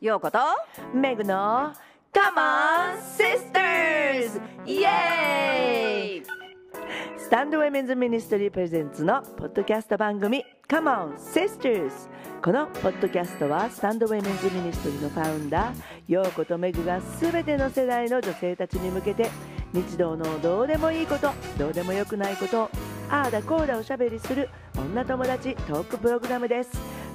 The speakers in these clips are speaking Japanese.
ヨーコとメグの Come on Sisters! イエーイ Stand Women's Ministry presents のポッドキャスト番組 Come on Sisters! このポッドキャストは Stand Women's Ministry の founder ヨーコとメグが全ての世代の女性たちに向けて日常のどうでもいいことどうでもよくないことああだこうだおしゃべりする女友達トークプログラムです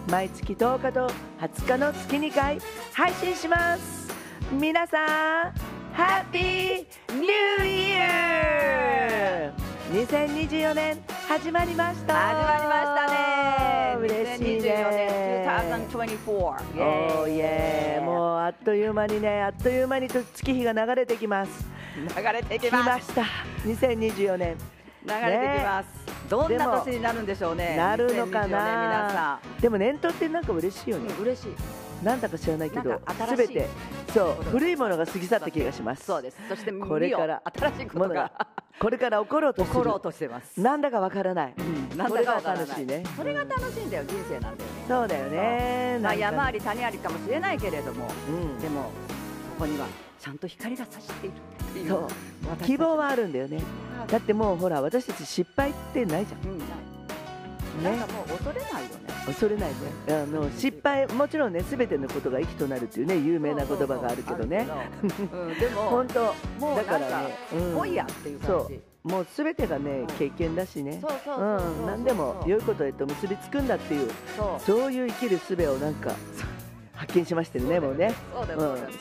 毎月10日と20日の月2回配信します。皆さんハッピーニューイヤー2024年始まりました。始まりましたね。嬉しい2024ね年2024おーイエーもうあっという間にねあっという間にと月日が流れてきます。流れてきました。2024年流れてきます、どんな年になるんでしょうね。なるのか2024年皆なでも年頭ってなんか嬉しいよね。うん、嬉しい。なんだか知らないけどすべてそう古いものが過ぎ去った気がします。そうです。そしてこれから新しいことが。これから起ころうと起ころうとしてます。なんだかわからない、うんなんだか楽しいね。それが楽しいんだよ人生なんだよね。そう。だよねまあ、山あり谷ありかもしれないけれどもうん。でもここにはちゃんと光が差しているそう。希望はあるんだよね。だってもうほら私たち失敗ってないじゃん。うん。ないなんかもう恐れないよね。恐れないね。あの失敗もちろんね全てのことが益となるっていうね有名な言葉があるけどね。でも 本当。もうだからねうん。来いやっていう感そじう。もう全てがねうん。経験だしね。何でも良いことへと結びつくんだっていう。そう。そういう生きる術をなんか発見しましてるねもうね。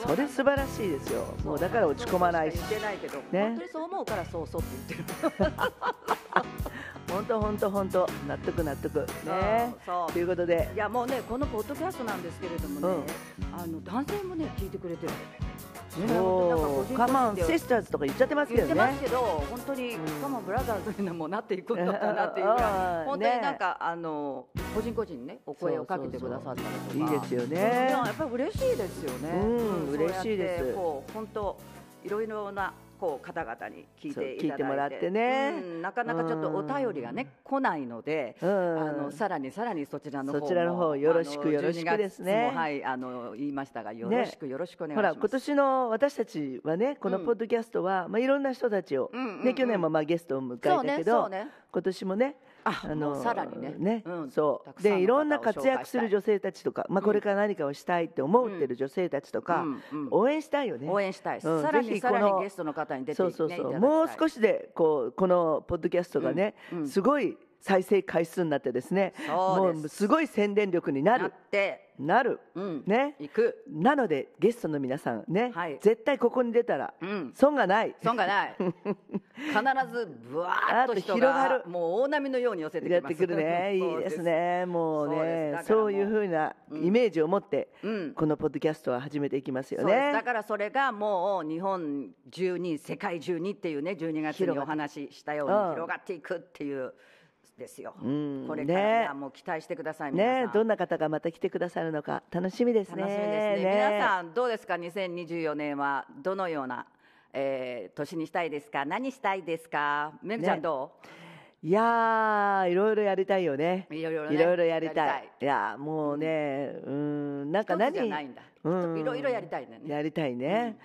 それ素晴らしいですよ。もうだから落ち込まないし。そう言ってないけど、ね。本当にそう思うからそうそうって言ってる。本当本当本当。納得納得。ね。そうということで。いやもうねこのポッドキャストなんですけれどもね、あの男性もね聞いてくれてるカマンシスターズとか言っちゃってますけどね。言ってますけど本当にうんカモンブラザーズにもなっていくんだったなっていうぐらいあー本当になんか、あの個人個人にねお声をかけてくださったりとかいいですよいねややっぱり嬉しいですよね。嬉しいです。こう本当いろいろなこう方々に聞いていただいて、そう聞いてもらってね。うんなかなかちょっとお便りがね来ないので、うん。あのさらにさらにそちらの方もそちらの方よろしくよろしくですね。12月もはいあの言いましたがよろしくよろしくお願いします。ほら今年の私たちはねこのポッドキャストは、まあ、いろんな人たちを、ね、去年もまあゲストを迎えたけど。今年もねあもうさらにね。うんそう。でいろんな活躍する女性たちとか、まあ、これから何かをしたいって思ってる女性たちとか、応援したいよね。応援したい。さらにさらにゲストの方に出てそうねそうそうもう少しでこうこのポッドキャストがね、すごい再生回数になってですねもうすごい宣伝力になる。て、なる。うん、ね。行く、なのでゲストの皆さんね、はい。絶対ここに出たらうん、損がない。損がない。必ずぶわーっと広がる。がもう大波のように寄せてきます。やってくるね。いいです。ね。もうね。そういうふうなイメージを持って、うん。このポッドキャストは始めていきますよね。だからそれがもう日本中に世界中にっていうね12月にお話ししたようにうん。広がっていくっていうですよ。うん。これからもう期待してください皆さん。ねどんな方がまた来てくださるのか楽しみですね。楽しみですね。皆さんどうですか？2024年はどのような、えー、年にしたいですか？何したいですか？めぐちゃんね。どいやーいろいろやりたいよね。ういろいろねいろいろやりたい。い。やーもうねうん。なんか何？いろいろやりたいね。やりたいね、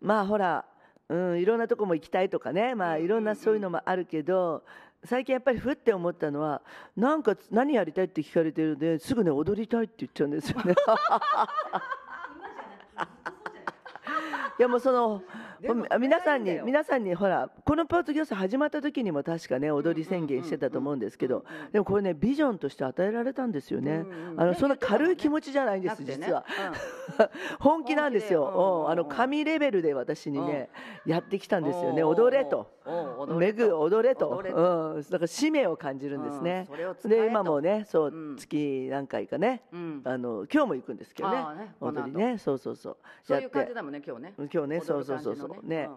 まあほら、うん、いろんなとこも行きたいとかね、まあ、いろんなそういうのもあるけど、最近やっぱりふって思ったのはなんか何やりたいって聞かれてるんですぐね踊りたいって言っちゃうんですよね。いやもうその皆さんに皆さんにほらこのポッドキャスト始まった時にも確かね踊り宣言してたと思うんですけどでもこれねビジョンとして与えられたんですよね。あのねそんな軽い気持ちじゃないんです実は。うん。本気なんですよ、あの神レベルで私にね、やってきたんですよね。踊れと。めれと。ぐ踊れと。うん、だから使命を感じるんですね。で今もねそう、うん。月何回かねうん。あの今日も行くんですけどね。踊りね。そうそうそう。そういう感じだもんね今日ね。今日ね。そうそうそうそうね。うん。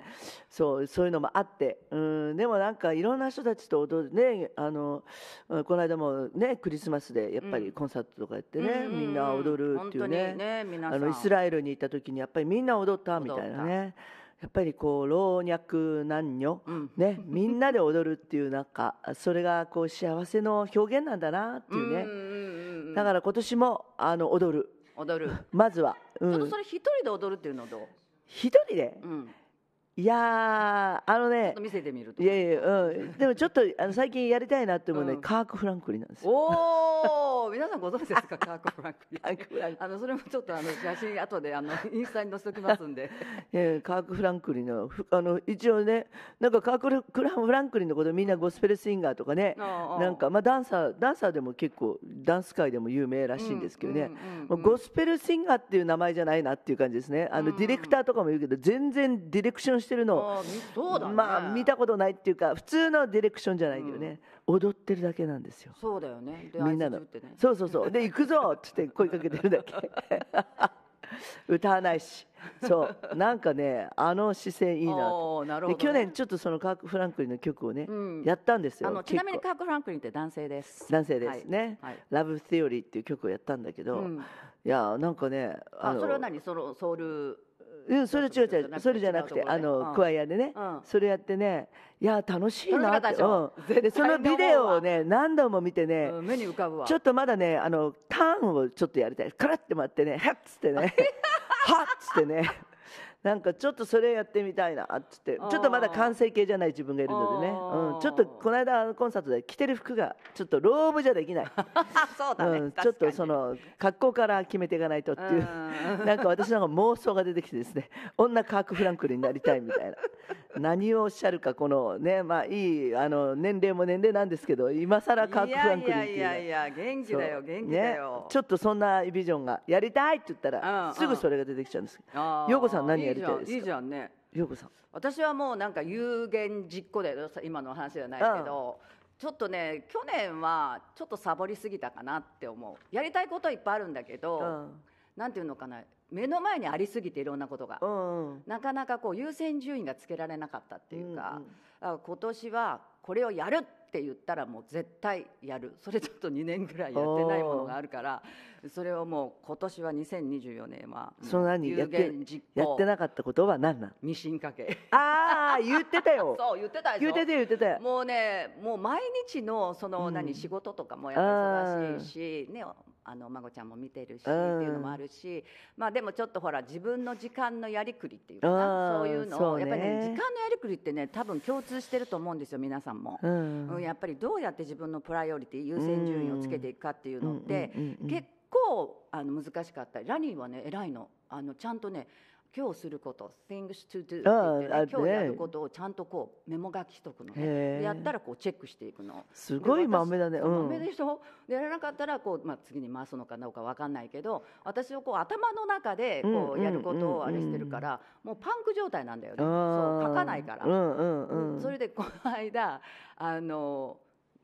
そうそういうのもあって。うん。でもなんかいろんな人たちと踊るね。あのうんこの間もねクリスマスでやっぱりコンサートとかやってね、うんみんな踊るっていうね。にねあのイスラエルに行った時にやっぱりみんな踊ったみたいなね。やっぱりこう老若男女、うん。ね、みんなで踊るっていうなんかそれがこう幸せの表現なんだなっていうね、うんうんうんうんだから今年もあの踊る。踊る、まずは、うん。ちょっとそ、れ一人で踊るっていうのどう、一人で？うん、いやーあのね見せてみるといやいや、うん、でもちょっとあの最近やりたいなって思うね、うん。カーク・フランクリンなんですよ。おお皆さんご存知ですか？カーク・フランクリ。ンあのそれもちょっとあの写真後であのインスタに載せておきますんで。えーカーク・フランクリンのふあの一応ねなんかカークル・クラフランクリンのことみんなゴスペルシンガーとかねななんかまあダンサーダンサーでも結構ダンス界でも有名らしいんですけどね、ゴスペルシンガーっていう名前じゃないなっていう感じですね。あの、うんディレクターとかも言うけど全然ディレクションしてるの。あーみそうだね。まあ見たことないっていうか普通のディレクションじゃないけどね、踊ってるだけなんですよ。そうだよね。でみんなの。ね。そうそうそう。で行くぞっつって声かけてるだけ。歌わないし。そう。なんかねあの姿勢いいななるほどね。で去年ちょっとそのカーク・フランクリンの曲をね、うん。やったんですよ。あのちなみにカーク・フランクリンって男性です。男性です。ねはい。はい「ラブ・テオリー」っていう曲をやったんだけど、うん。いやなんかねのあそれは何？そのソウルうん、それ違う違う。それじゃなくてあの、うん。クワイアでね、うん。それやってねいや楽しいなって。楽しかったでそのビデオをね何度も見てね、うん目に浮かぶわ。ちょっとまだねあのターンをちょっとやりたい。カラッて待ってねハッつってね。ハッつってね なんかちょっとそれやってみたいなっつって。ちょっとまだ完成形じゃない自分がいるのでね、うん、ちょっとこの間あのコンサートで着てる服がちょっとローブじゃできない、そうだね、うん、ちょっとその格好から決めていかないとっていう、なんか私なんか妄想が出てきてですね。女カーク・フランクリンになりたいみたいな。何をおっしゃるかこのねまあいいあの年齢も年齢なんですけど今更カーク・フランクリンっていうね。いやいやいや元気だよ元気だよ、ね、ちょっとそんなビジョンがやりたいって言ったらすぐそれが出てきちゃうんです。あー。陽子さん何やりたいですか？いいじゃんいいじゃんね。陽子さん。私はもうなんか有言実行で今の話じゃないけど、ちょっとね去年はちょっとサボりすぎたかなって思う。やりたいこといっぱいあるんだけど、うん。なんていうのかな目の前にありすぎていろんなことが、うんうん。なかなかこう優先順位がつけられなかったっていうか、うんうん。あ今年はこれをやるって言ったらもう絶対やる。それちょっと2年ぐらいやってないものがあるからそれをもう今年は2024年はその何や有言実やって行なかったことは何なん？ミシンかけ。ああ言ってたよ。そう言ってた言ってたよ言ってたよ。もうねもう毎日のその、うん。何仕事とかもやっぱり忙しいしねあの孫ちゃんも見てるしってうんいうのもあるしまあでもちょっとほら自分の時間のやりくりっていうかそういうのをやっぱりね時間のやりくりってね多分共通してると思うんですよ皆さんも。うん。うんやっぱりどうやって自分のプライオリティ優先順位をつけていくかっていうのって結構あの難しかった。りラニーはね偉いの。あのちゃんとね今日すること things to do って言今日やることをちゃんとこうメモ書きしとくのね。やったらこうチェックしていくの。すごい豆だね。そううん豆でしょ？でやらなかったらこう、まあ、次に回すのかどうかわかんないけど私はこう頭の中でこうやることをあれしてるから、もうパンク状態なんだよね。そう書かないから、うんうんうん。それでこの間あの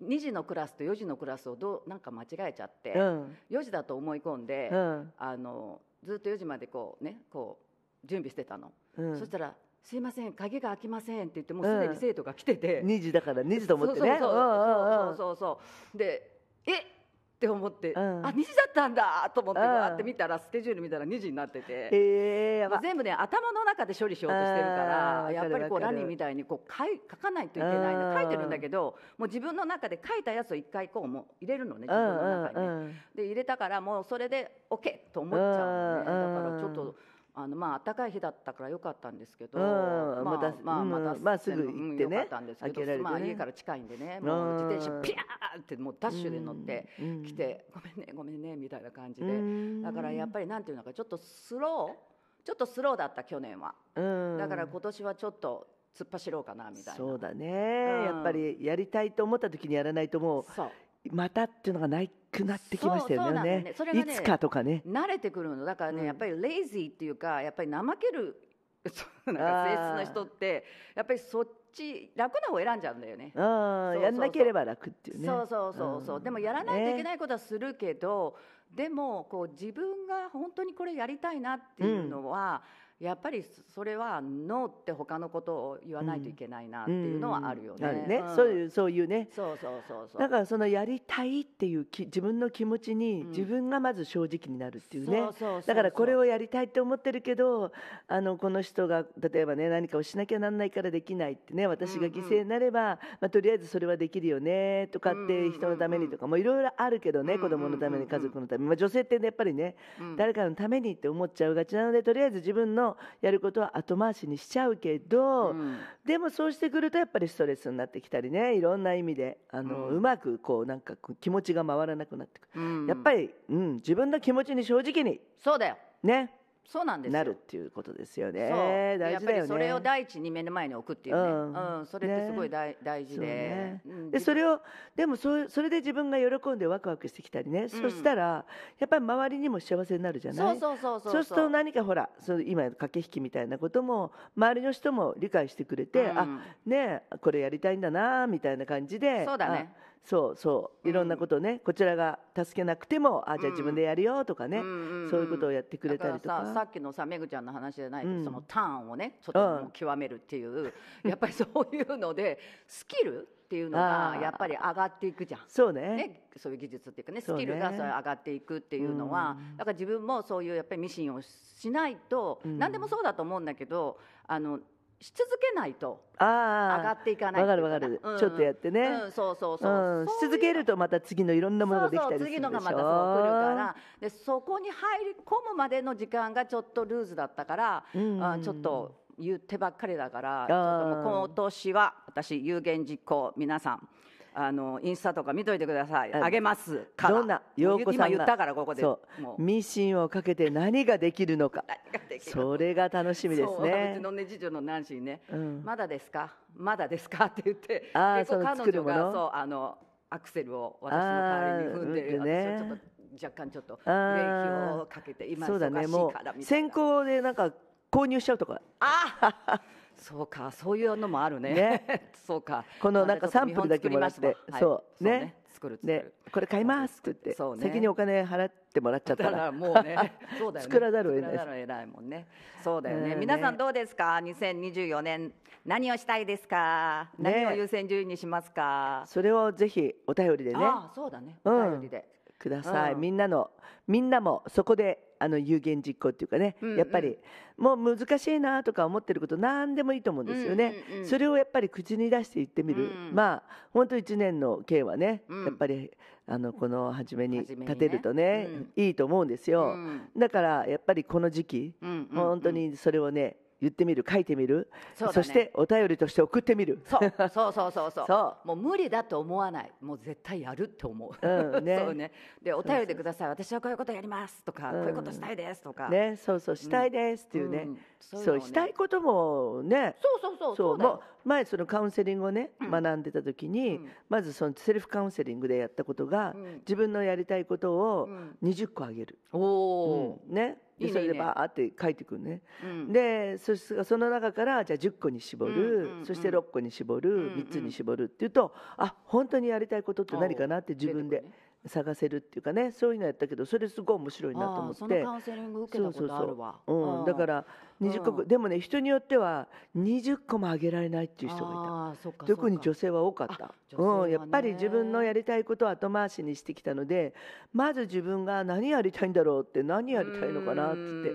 2時のクラスと4時のクラスをどうなんか間違えちゃって、うん。4時だと思い込んで、うん。あのずっと4時までこうねこう準備してたの、うん。そしたら「すいません鍵が開きません」って言ってもうすでに生徒が来てて、2時だから2時と思ってね。そうそうそうう。んうんうん。そうでえっ？って思って、うん。あ2時だったんだと思ってうんわーって見たらスケジュール見たら2時になってて。へえやば。もう全部ね頭の中で処理しようとしてるからやっぱりこうラニーみたいにこう書い書かないといけないうん。の書いてるんだけどもう自分の中で書いたやつを一回こうもう入れるのね自分の中にね。うんうんで入れたからもうそれで OK と思っちゃうのね。うん。だからちょっとあのまあ暖かい日だったからよかったんですけど、うんまあまたまあうんまたまあすぐ行ってね。かったんですけど、まあ家から近いんでねもう自転車ピャーってもうダッシュで乗ってうん来て、ごめんねごめんねみたいな感じうで、ん。だからやっぱりなんていうのかちょっとスローちょっとスローだった去年は、うん。だから今年はちょっと突っ走ろうかなみたいな。そうだね、うん。やっぱりやりたいと思った時にやらないともう。またっていうのがないくなってきましたよね。ねそれがねいつかとかね。慣れてくるの。だからね、うん。やっぱりレイジーっていうかやっぱり怠けるなんか性質の人ってやっぱりそっち楽な方選んじゃうんだよね。あやんなければ楽っていうね。そうそうそうそう、ん。でもやらないといけねないことはするけど、でもこう自分が本当にこれやりたいなっていうのは、やっぱりそれはノーって他のことを言わないといけないなっていうのはあるよね。あるね、ん。そういうそういうね。そうそうそうそう。だからそのやりたいっていうき自分の気持ちにうん。自分がまず正直になるっていうね、だからこれをやりたいって思ってるけどあのこの人が例えばね何かをしなきゃなんないからできないってね私が犠牲になれば、まあ、とりあえずそれはできるよねとかっうんうんて人のためにとかもいろいろあるけどね、うんうん。子供のために家族のために、まあ、女性ってねやっぱりね、うん。誰かのためにって思っちゃうがちなのでとりあえず自分のやることは後回しにしちゃうけど、うん。でもそうしてくるとやっぱりストレスになってきたりね。いろんな意味であの、ううんまくこうなんか気持ちが回らなくなってくる、うん。やっぱり、うん、自分の気持ちに正直に。そうだよ。ねそうなんですよ。なるっていうことですよそう。やっ事だよね。ぱりそれを第一に目の前に置くっていうね、ううん。んそれってすごい大,、大事で。ね、うん。でそれをでもそうそれで自分が喜んでワクワクしてきたりね、そしたらやっぱり周りにも幸せになるじゃない？そうそうそうそうそう。すると何かほらその今の駆け引きみたいなことも周りの人も理解してくれて、うん。あねえこれやりたいんだなみたいな感じでそうだね。あそうそう。いろんなことをね、こちらが助けなくてもあじゃあ自分でやるよとかね、うんうんうん。そういうことをやってくれたりとか。ささっきのさめぐちゃんの話じゃないけど、うん。そのターンをねちょっと極めるっていう、やっぱりそういうのでスキルっていうのがやっぱり上がっていくじゃん。そうね。ね、そういう技術っていうかねスキルがそれ上がっていくっていうのは、うん。だから自分もそういうやっぱりミシンをしないと、うん。何でもそうだと思うんだけどあのし続けないと上がっていかないわかるわかる、うんちょっとやってね、うん、そうそうそう、うん、し続けるとまた次のいろんなものができたりするでしょ。そうそう次のがまたそう来るから。でそこに入り込むまでの時間がちょっとルーズだったから、うんあちょっと言ってばっかりだからー。ちょっともう今年は私有言実行皆さんあのインスタとか見といてください。ああげます。から。どんな陽子さんが。今言ったからここで。そう。もう。ミシンをかけて 何ができるのか。それが楽しみですそう。ちのね次女のナンシーね、うん。まだですか？まだですか？って言って。結構彼女がそうあのアクセルを私の代わりに踏んでる。ね。私はちょっと若干ちょっとブあレー。ーキをかけて今忙しもいからみたいう先な行でなんか購入しちゃうとか。あそうかそういうのもあるね。ね。そうか。このなんかサンプルだけもらってまあちょと見本作りますわそうはいね。作る作でるこれ買いますって言って、ね。先にお金払ってもらっちゃったららもうね そうだよね。作らざるを得ない。もんね。そうだよね、皆さんどうですか？2024年。何をしたいですか、ね何を優先順位にしますか？それをぜひお便りでね。ああそうだね、うん。お便りで。ください、うん。みんなのみんなもそこであの有言実行っていうかね、うんうん。やっぱりもう難しいなとか思ってること何でもいいと思うんですよね、うんうんうん。それをやっぱり口に出して言ってみる、うんまあ本当1年の計はね、うんやっぱりあのこの初めに立てるとねいいと思うんですよ、うん。だからやっぱりこの時期、うんうんうん。本当にそれをね言ってみる書いてみる。そね。してお便りとして送ってみる。そうそうそうそうそう。そ もう無理だと思わない。もう絶対やるって思う、うんね。そうね。でお便りでください。私はこういうことやりますとか、うん。こういうことしたいですとか、ねそうそうしたいですっていうね、うんそうそうしたいこともね。そうそうそうそうう前そのカウンセリングをね、うん。学んでた時に、うん。まずそのセルフカウンセリングでやったことが、うん。自分のやりたいことをうん。20個あげる、おおうん。ね。でそれでバーって書いてくるね、でそその中からじゃあ10個に絞る、そして6個に絞る、うんうん。3つに絞るっていうとあ本当にやりたいことって何かなって自分で探せるっていうかね。そういうのやったけどそれすごい面白いなと思あーそのってカウンセリング受けたことあるわ。うん、うん。だから20個、うん。でもね人によっては20個もあげられないっていう人がいた。特に女性性は多かった。あ、女性はうん、ねやっぱり自分のやりたいことを後回しにしてきたのでまず自分が何やりたいんだろうって何やりたいのかなっつって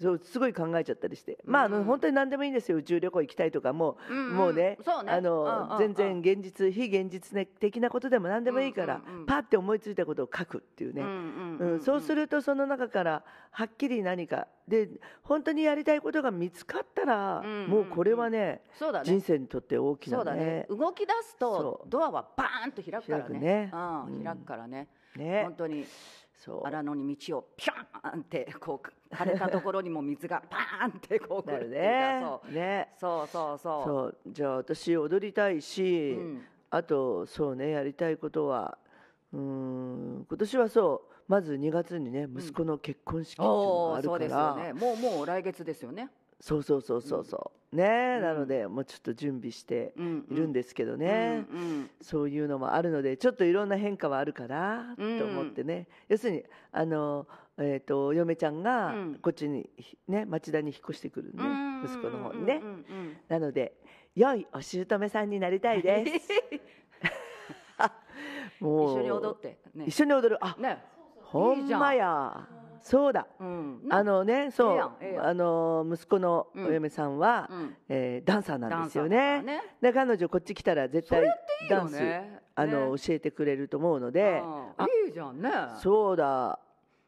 そうすごい考えちゃったりして。まああのうん本当に何でもいいんですよ。宇宙旅行行きたいとかもう,、もうねあの全然現実非現実的なことでも何でもいいから、うんうんうん。パッて思いついたことを書くっていうね、うん、そうするとその中からはっきり何かで本当にやりたいことが見つかったら、うんうんうん。もうこれはねそうだね。人生にとって大きなね。ね。動き出すとドアはバーンと開くからね。開くね。うんうん。開くからね。ね。本当にそう。荒野に道をピャーンってこう枯れたところにも水がパーンってこう来なるね。かそう。ね。そうそう。そう。じゃあ私踊りたいし、うん。あとそうねやりたいことはうーん今年はそうまず2月にね息子の結婚式っていうのがあるから、そうですよね。もうもう来月ですよね。そうそうそうそうそう。ね、うん。なのでもうちょっと準備してうんいるんですけどね、うんうん。そういうのもあるのでちょっといろんな変化はあるかなと思ってね、要するにあのえー、と嫁ちゃんがうん。こっちに、ね、町田に引っ越してくるね、うん息子の方にね、なので良いお姑さんになりたいです。もう一緒に踊ってね。一緒に踊る。あねほんまや。そうだ。うん。あのねそうあの息子のお嫁さんは、うん。えーダンサーなんですよね。で彼女こっち来たら絶対ダンス、ねあのね。教えてくれると思うので。いいじゃんね。そうだ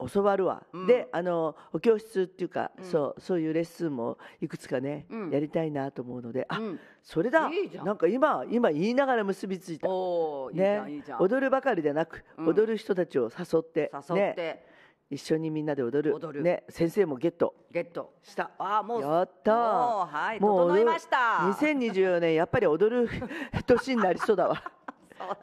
教わるわ、うん。であのお教室っていうか、うん。そうそういうレッスンもいくつかね、うん。やりたいなと思うのであ、うん。それだ。いいじゃん。なんか今今言いながら結びついた。ね。踊るばかりでなく、うん。踊る人たちを誘って誘っね、て一緒にみんなで踊る。踊る。ね、先生もゲット。ゲット。した。あーもうやったもうはいもう整いました。2024年やっぱり踊る 年になりそうだわ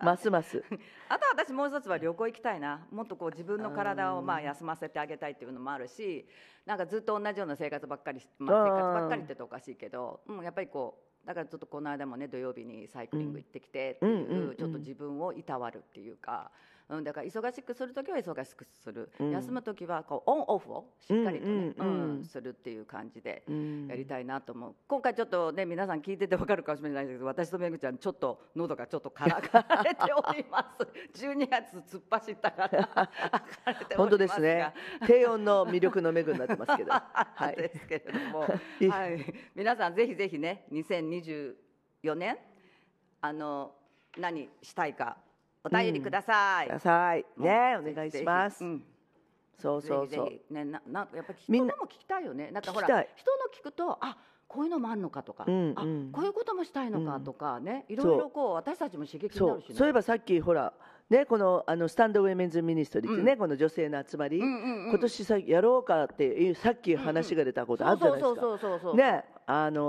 ますます。あと私もう一つは旅行行きたいな。もっとこう自分の体をまあ休ませてあげたいっていうのもあるしなんかずっと同じような生活ばっかりし、まあ、うん生活ばっかりっておかしいけど、うん、やっぱりこうだからちょっとこの間もね土曜日にサイクリング行ってきてっていう、ちょっと自分をいたわるっていうか。うん、だから忙しくする時は忙しくする、うん。休む時はこうオンオフをしっかりとね、うんするっていう感じでうんやりたいなと思う。今回ちょっとね皆さん聞いててわかるかもしれないですけど私とめぐちゃんちょっと喉がちょっとからかれております。12月突っ走ったから本当ですね。低音の魅力の恵みになってますけど。はい。ですけれども、はい、皆さんぜひぜひね2024年あの何したいかお便りください、ください。ねうん。お願いします。そうそうそう。ねななんかやっぱりんな。のも聞きたいよね。なんかほら人の聞くとあこういうのもあるのかとか、うんあうん。こういうこともしたいのかとかね、いそう。ろいろこう私たちも刺激にそうなるしね。そう。いえばさっきほらねこのあのスタンドウェメンズミニストリーってね、この女性の集まり、うんうんうん。今年さやろうかっていうさっき話が出たことあるじゃないですか、そうそうそうそうそう。ねあの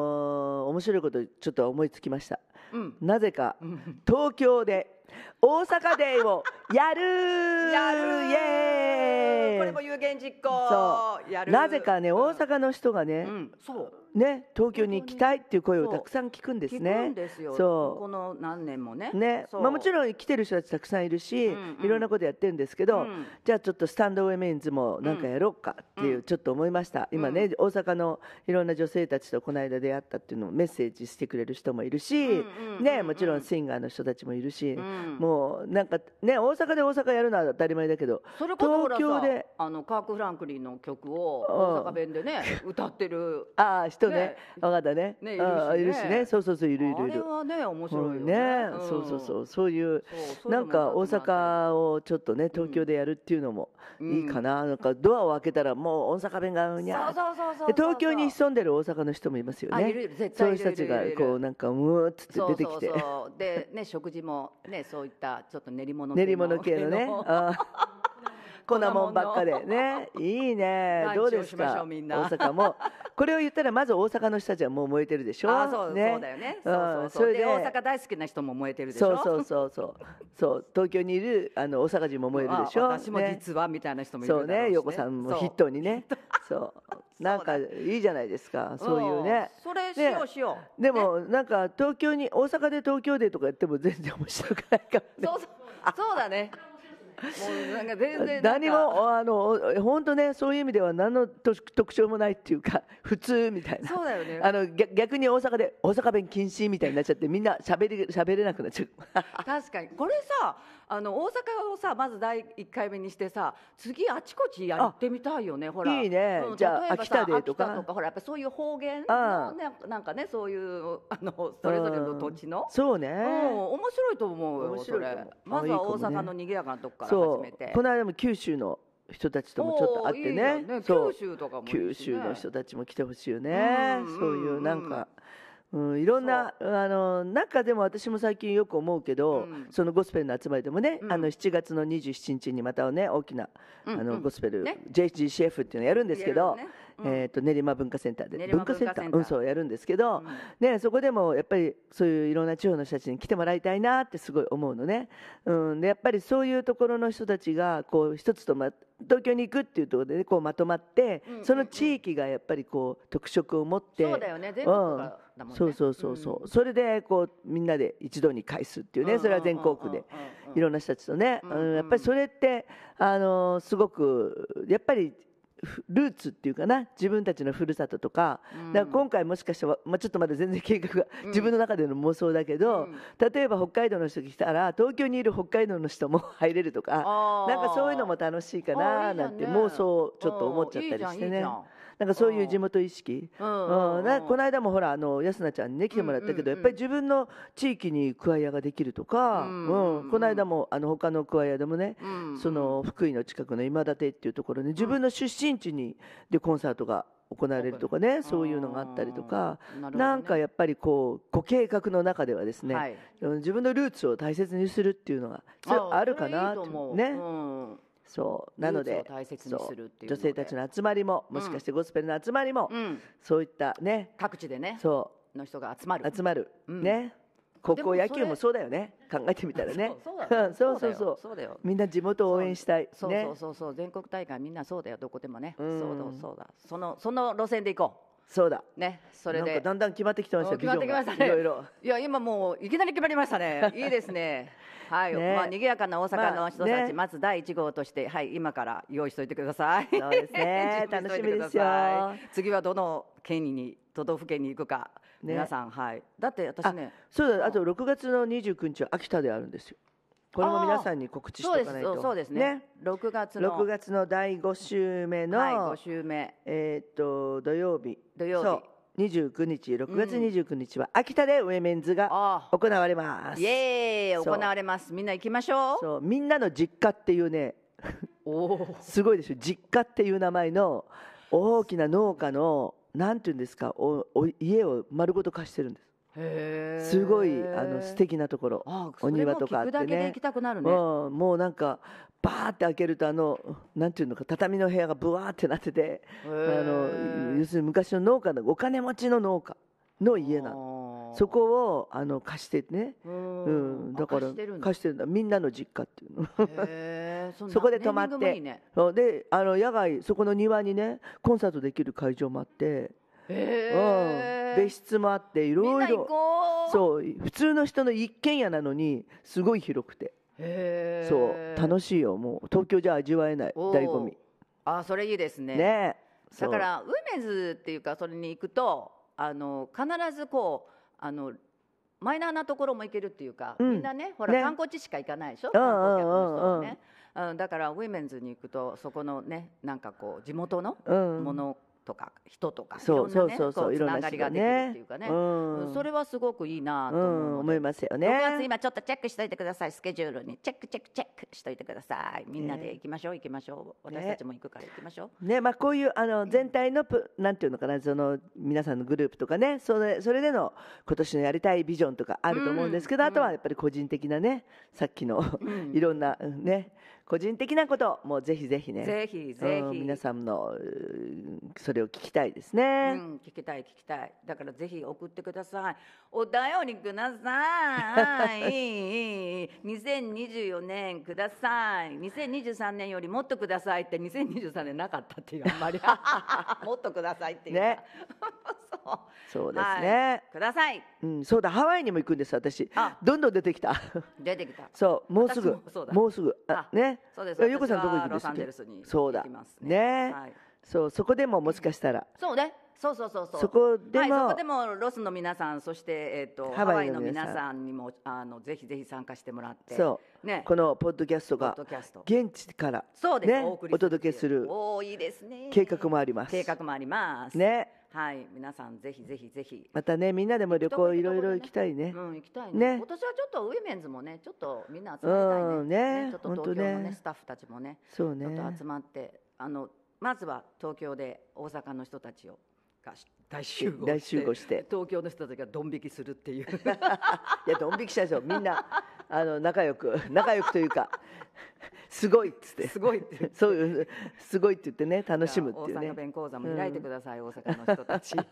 ー面白いことちょっと思いつきました。うん。なぜかうん。東京で大阪デーをやるやるイエーイ。これも有言実行。そやるなぜかねうん大阪の人がね、うん。そうね東京に行きたいっていう声をたくさん聞くんですね。そう。この何年もね。ね。まあ、もちろん来てる人たちたくさんいるし、うんうん。いろんなことやってるんですけど、うん。じゃあちょっとスタンドウェメンズもなんかやろうかっていう、うん。ちょっと思いました。今ね、大阪のいろんな女性たちとこの間出会ったっていうのをメッセージしてくれる人もいるし、うんうんうんね、もちろんシンガーの人たちもいるし、ん。もうなんかね大阪で大阪やるのは当たり前だけどそ東京であのカーク・フランクリンの曲をうん大阪弁でね歌ってるああ人ね。ね。分かったね。ねああいるしね。そうそうそういるいるいる。あれはね面白いね。ね、そうそうそう。そういうなんか大阪をちょっとね東京でやるっていうのもいいかな,、なんかドアを開けたらもう大阪弁がうにゃー。そうそうそうそうで東京に潜んでる大阪の人もいますよね。あいるいる絶そう対いう人たちがこうなんかうーっつって出てきて。そうそうそう。でね食事もねそういったちょっと練り物練り物系のね 粉もんばっかで。ね。いいね。どうですか？大阪も。これを言ったらまず大阪の人たちはもう燃えてるでしょ？あそう,、ね。そうだよね。うん。そうそうそれでそうで大阪大好きな人も燃えてるでしょ？そうそうそうそう。そう。東京にいるあの大阪人も燃えるでしょ？あ私もね。実はみたいな人もいるそうね、横さんも筆頭にね。そう、なんかいいじゃないですか、そういうね。ん。それしようしよう、でも、なんか東京に、大阪で東京でとかやっても全然面白くないかもね。そうそう。そうだね。もうなんか全然何もあの本当ねそういう意味では何の特特徴もないっていうか 普通みたいな。そうだよね。あの逆逆に大阪で大阪弁禁止みたいになっちゃってみんな喋り喋れなくなっちゃう。確かに。これさあの大阪をさまず第一回目にしてさ次あちこちやってみたいよねほら。いいね。うんじゃあ秋田でとか？ほらやっぱそういう方言あのねなんかねそういうあのそれぞれの土地の？そううんね、面白いと思うよ面それ。まずは大阪の賑やかなとこからそ始めて。うこの間も九州の人たちともちょっと会ってね。よね九州とかもいいし九ね州の人たちも来てほしいよね、うん。そういうなんか、うん、いろんなあの中でも私も最近よく思うけど、うん。そのゴスペルの集まりでもね、うん。あの7月の27日にまたね大きな、あのうん。うんゴスペル、ね。JGCF っていうのやるんですけど、ね。うん。えー、と練馬文化センターで文化センター。うんそうやるんですけど、うん。ね、そこでもやっぱりそういういろんな地方の人たちに来てもらいたいなってすごい思うのね、うん、でやっぱりそういうところの人たちがこう一つと、ま、東京に行くっていうところで、ね、こうまとまって、うんうんうん。その地域がやっぱりこう特色を持ってそうだよね。全国からだもんね。そうそうそうそう、それでこうみんなで一度に返すっていうね、それは全国で。うんいろんな人たちとね、うんうんやっぱりそれってあのすごくやっぱりふルーツっていうかな。自分たちのふるさととか,、うん。だから今回もしかしたら、まあ、ちょっとまだ全然計画がうん。自分の中での妄想だけど、うん。例えば北海道の人が来たら東京にいる北海道の人も入れるとか。なんかそういうのも楽しいかあななんんて妄想をちょっと思っちゃったりしてうんいいなんかそういう地元意識。うんうん、なこの間もほらあの安菜ちゃんにね来てもらったけど、やっぱり自分の地域にクワイアができるとか、ううんこの間もあの他のクワイアでもね、うんその福井の近くの今立っていうところに自分の出身地にでコンサートが行われるとかね、そういうのがあったりとか、なんかやっぱりこうご計画の中ではですね、自分のルーツを大切にするっていうのがあるかなとね、うんそう。なので女性たちの集まりももしかしてゴスペルの集まりも、うん。そういったね。各地でねそうの人が集まる。集まる、うん。ね。高校野球もそうだよね。考えてみたらね。そう そうそうみんな地元を応援したい。そうねそうそうそう。全国大会みんなそうだよ。どこでもね。うん。そうだそうだ。そのその路線で行こそうだ。うねそれで。だんだん決まってきてましたよ決まってきましたいろいろいや今もういきなり決まりましたね。いいですね。はい、ね。まあ賑やかな大阪の人たち、まあね。まず第一号としてはい今から用意しておいてください。そうですね。楽しみですよ。次はどの県に都道府県に行くか、ね。皆さんはい。だって私ね。そうだ。あと6月の29日は秋田であるんですよこれも皆さんに告知しておかないと。そうです。ね。6月の。6月の第5週目の、はい5週目。えーっと土曜日。土曜日。そう。29日。6月29日は秋田でウェメンズが行われます。イエーイ。行われます。みんな行きましょう。そう。みんなの実家っていうね すごいですよ実家っていう名前の大きな農家のなんていうんですかおお家を丸ごと貸してるんですすごいあの素敵なところ。あお庭とかあってね。ね。うん、もうなんかバーって開けるとあのなんていうのか畳の部屋がブワーってなっててあの要するに昔の農家のお金持ちの農家の家なそこをあの貸してね、ううんん、だから貸してるんだ。みんなの実家っていうの。そこで泊まって。ね。であの野外そこの庭にねコンサートできる会場もあって、へうん、別室もあっていろいろそう普通の人の一軒家なのにすごい広くて。へー。そう。楽しいよもう。東京じゃ味わえない醍醐味。あそれいいですね。ね。だからウェメンズっていうかそれに行くとあの必ずこうあのマイナーなところも行けるっていうか、うん。みんなねほら、ね。観光地しか行かないでしょ、うん観光客の人ね、うん、だからウェメンズに行くとそこのねなんかこう地元のうん。ものとか人とか、そうそうそうそういろんな人がりができるっねていうかね、それはすごくいいなとう思いますよ6ね月今ちょっとチェックしといてください。スケジュールにチェックチェックチェックしといてください。みんなで行きましょう。行きましょう。私たちも行くから行きましょう、ねまあ、こういうあの全体のプなんていうのかなその皆さんのグループとかねそれそれでの今年のやりたいビジョンとかあると思うんですけど、うん。あとはやっぱり個人的なねさっきの、うん。いろんなうんね個人的なこともぜひぜひね。ぜひぜひ。うん皆さんのうんそれを聞きたいですうね、ん、聞きたい聞きたい。だからぜひ送ってください。お便りください。2024年ください。2023年よりもっとくださいって2023年なかったっていうあんまり。もっとくださいっていうか。ねそう。ですね、はい。ください。うん、そうだ。ハワイにも行くんです私。あ。どんどん出てきた。出てきた。そうもうすぐ。私もそうだ。もうすぐ。ああね。そうです。えゆうこさんどこ行くんです？ロサンゼルスにそうだ。ね。はい。そうそこでももしかしたら。そうね。そうそうそうそう。そこでも。はい、そこでもロスの皆さん、そしてえっ、とハハワワイの皆さんにもあのぜひぜひ参加してもらって。そう。ね。このポッドキャストが。現地からそうです。ねお届けするおおいいですね。計画もあります。計画もあります。。ねはい、皆さんぜひぜひぜひ。またねみんなでも旅行いろいろ行きたいねうん、行きたいね。ね今年はちょっと Women's もね、ちょっとみんな集まりたいね。ちょっと東京のねねスタッフたちもね。そうちょっとね集まってあのまずは東京で大阪の人たちをが大集合大集合して東京の人たちがドン引きするっていう いやドン引きしたでしょみんなあの仲良く 仲良くというか すごいっつって。すごいって。そういうすごいって言ってね楽しむっていうね。大阪弁講座も開いてください、大阪の人たち。ぜ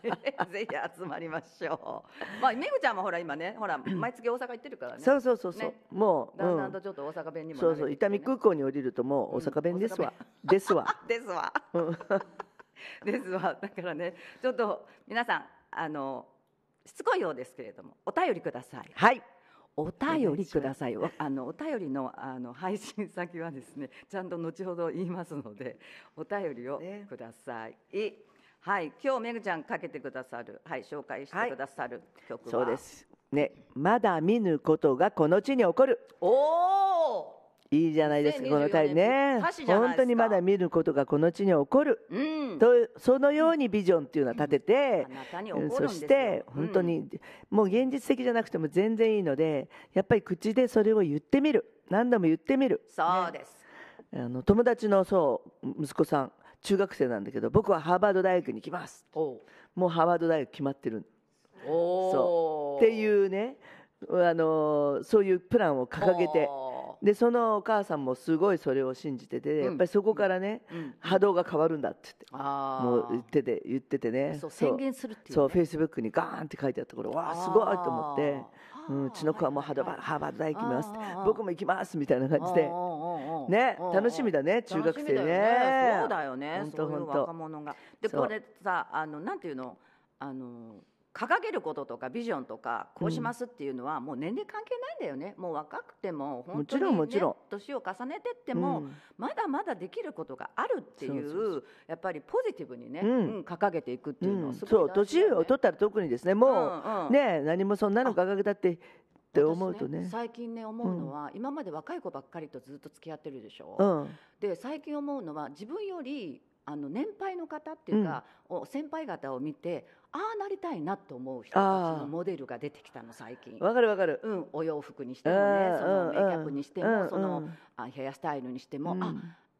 ひ集まりましょう。まあめぐちゃんもほら今ねほら毎月大阪行ってるからね。そうそうそうそう、ね。もう、だんだうん。んとちょっと大阪弁にもそうそう。伊丹空港に降りるともう大阪弁ですわ、ですわ。ですわ。ですわ。だからね、ちょっと皆さんあのしつこいようですけれども、お便りください。はいお便りくださいわあのお便りのあの配信先はですねちゃんと後ほど言いますので お便りをね。ください、はい今日めぐちゃんかけてくださるはい紹介してくださる曲は、そうです。ねまだ見ぬことがこの地に起こる。おおいいじゃないですかこのタイね本当にまだ見ることがこの地に起こる。うん。とそのようにビジョンっていうのは立ててあ、なたに起こるんそして本当に、もう現実的じゃなくても全然いいのでやっぱり口でそれを言ってみる。何度も言ってみる。そうです、あの友達のそう息子さん中学生なんだけど僕はハーバード大学に行きます。おもうハーバード大学決まってるおっていうね。あのそういうプランを掲げてでそのお母さんもすごいそれを信じてて、うん。やっぱりそこからね、うん。波動が変わるんだって言ってあもう言ってて言っててね。そう宣言するっていうね。そうフェイスブックにガーンって書いてあったからわあすごいと思って。うん、うちの子はもうハーバード大学行きます僕も行きますみたいな感じで。ね楽しみだね中学生ね。そうだよねほんとそういうほんと若者が。でこれさあのなんていうの？あの掲げることとかビジョンとかこうしますっていうのはもう年齢関係ないんだよね。もう若くても本当に、ね、もちろんも年を重ねてっても、うん。まだまだできることがあるっていうやっぱりポジティブにね、うん。うん掲げていくっていうのうん。はすごいそう年を取ったら特にですねもうんうん。うね何もそんなの掲げたってって思うと私ね最近ね思うのは、今まで若い子ばっかりとずっと付き合ってるでしょ、うん。で最近思うのは自分よりあの年配の方っていうか、お先輩方を見てああなりたいなと思う人たちのモデルが出てきたの最近。わかるわかる。うん、お洋服にしてもうんね、そのうん。メイキャップにしても、うんそのうんあヘアスタイルにしても、うん。あ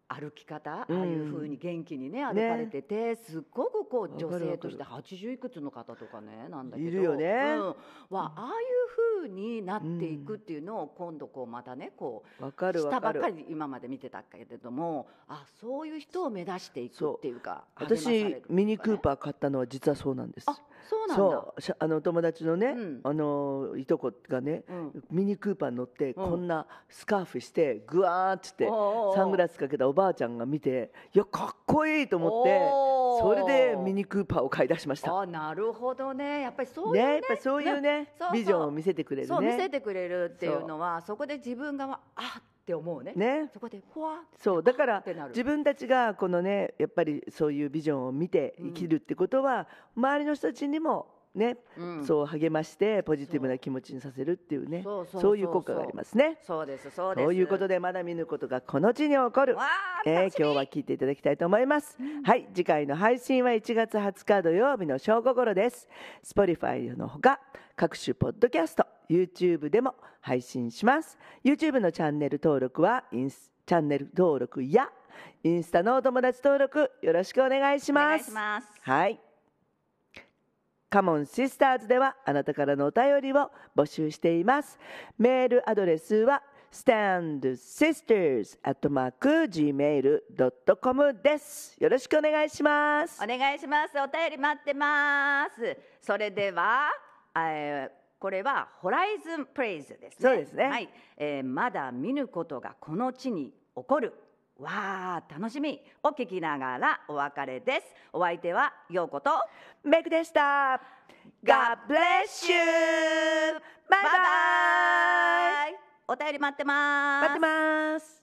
歩き方、ああうんいう風に元気にね歩かれてて、すっごくこう女性として80いくつの方とかねなんだけど。いるよね。うん、はああいう風になっていくっていうのを今度こうまたねこうわかるわかる。下ばっかり今まで見てたけれどもあそういう人を目指していくっていうか私ミニクーーパー買ったのは実はそうなんです。あそうなんだ。そうしゃあの友達のね、うん。あのいとこがねうん。ミニクーパーに乗ってうん。こんなスカーフしてグワーッつってサングラスかけたおばあちゃんが見ていやかっこいいと思ってそれでミニクーパーを買い出しました。あなるほどね。やっぱりそういうね。ねやっぱりそういうねビジョンを見せてくれるね。そう見せてくれるっていうのはそこで自分があって思うね。ね。そこでふわってそうだから自分たちがこのねやっぱりそういうビジョンを見て生きるってことは、周りの人たちにもね、うん。そう励ましてポジティブな気持ちにさせるっていうね。そういう効果がありますね。そうですそうです。ということでまだ見ぬことがこの地に起こる。えー今日は聞いていただきたいと思います、はい次回の配信は1月20日土曜日の正午頃です。Spotify のほか各種ポッドキャスト YouTube でも配信します。YouTube のチャンネル登録はインスチャンネル登録やインスタのお友達登録よろしくお願いしおます。願いします。はいカモンシスターズではあなたからのお便りを募集しています。メールアドレスは standsisters.gmail.com です。よろしくお願いしますお。願いしますお便り待ってますそれでは、えーこれはホライズンプレイズですねそうですねはい、えーまだ見ぬことがこの地に起こるわあ楽しみを聞きながらお別れですお相手はようことメイクでした。God bless you! バイバイイお便り待ってます待ってます。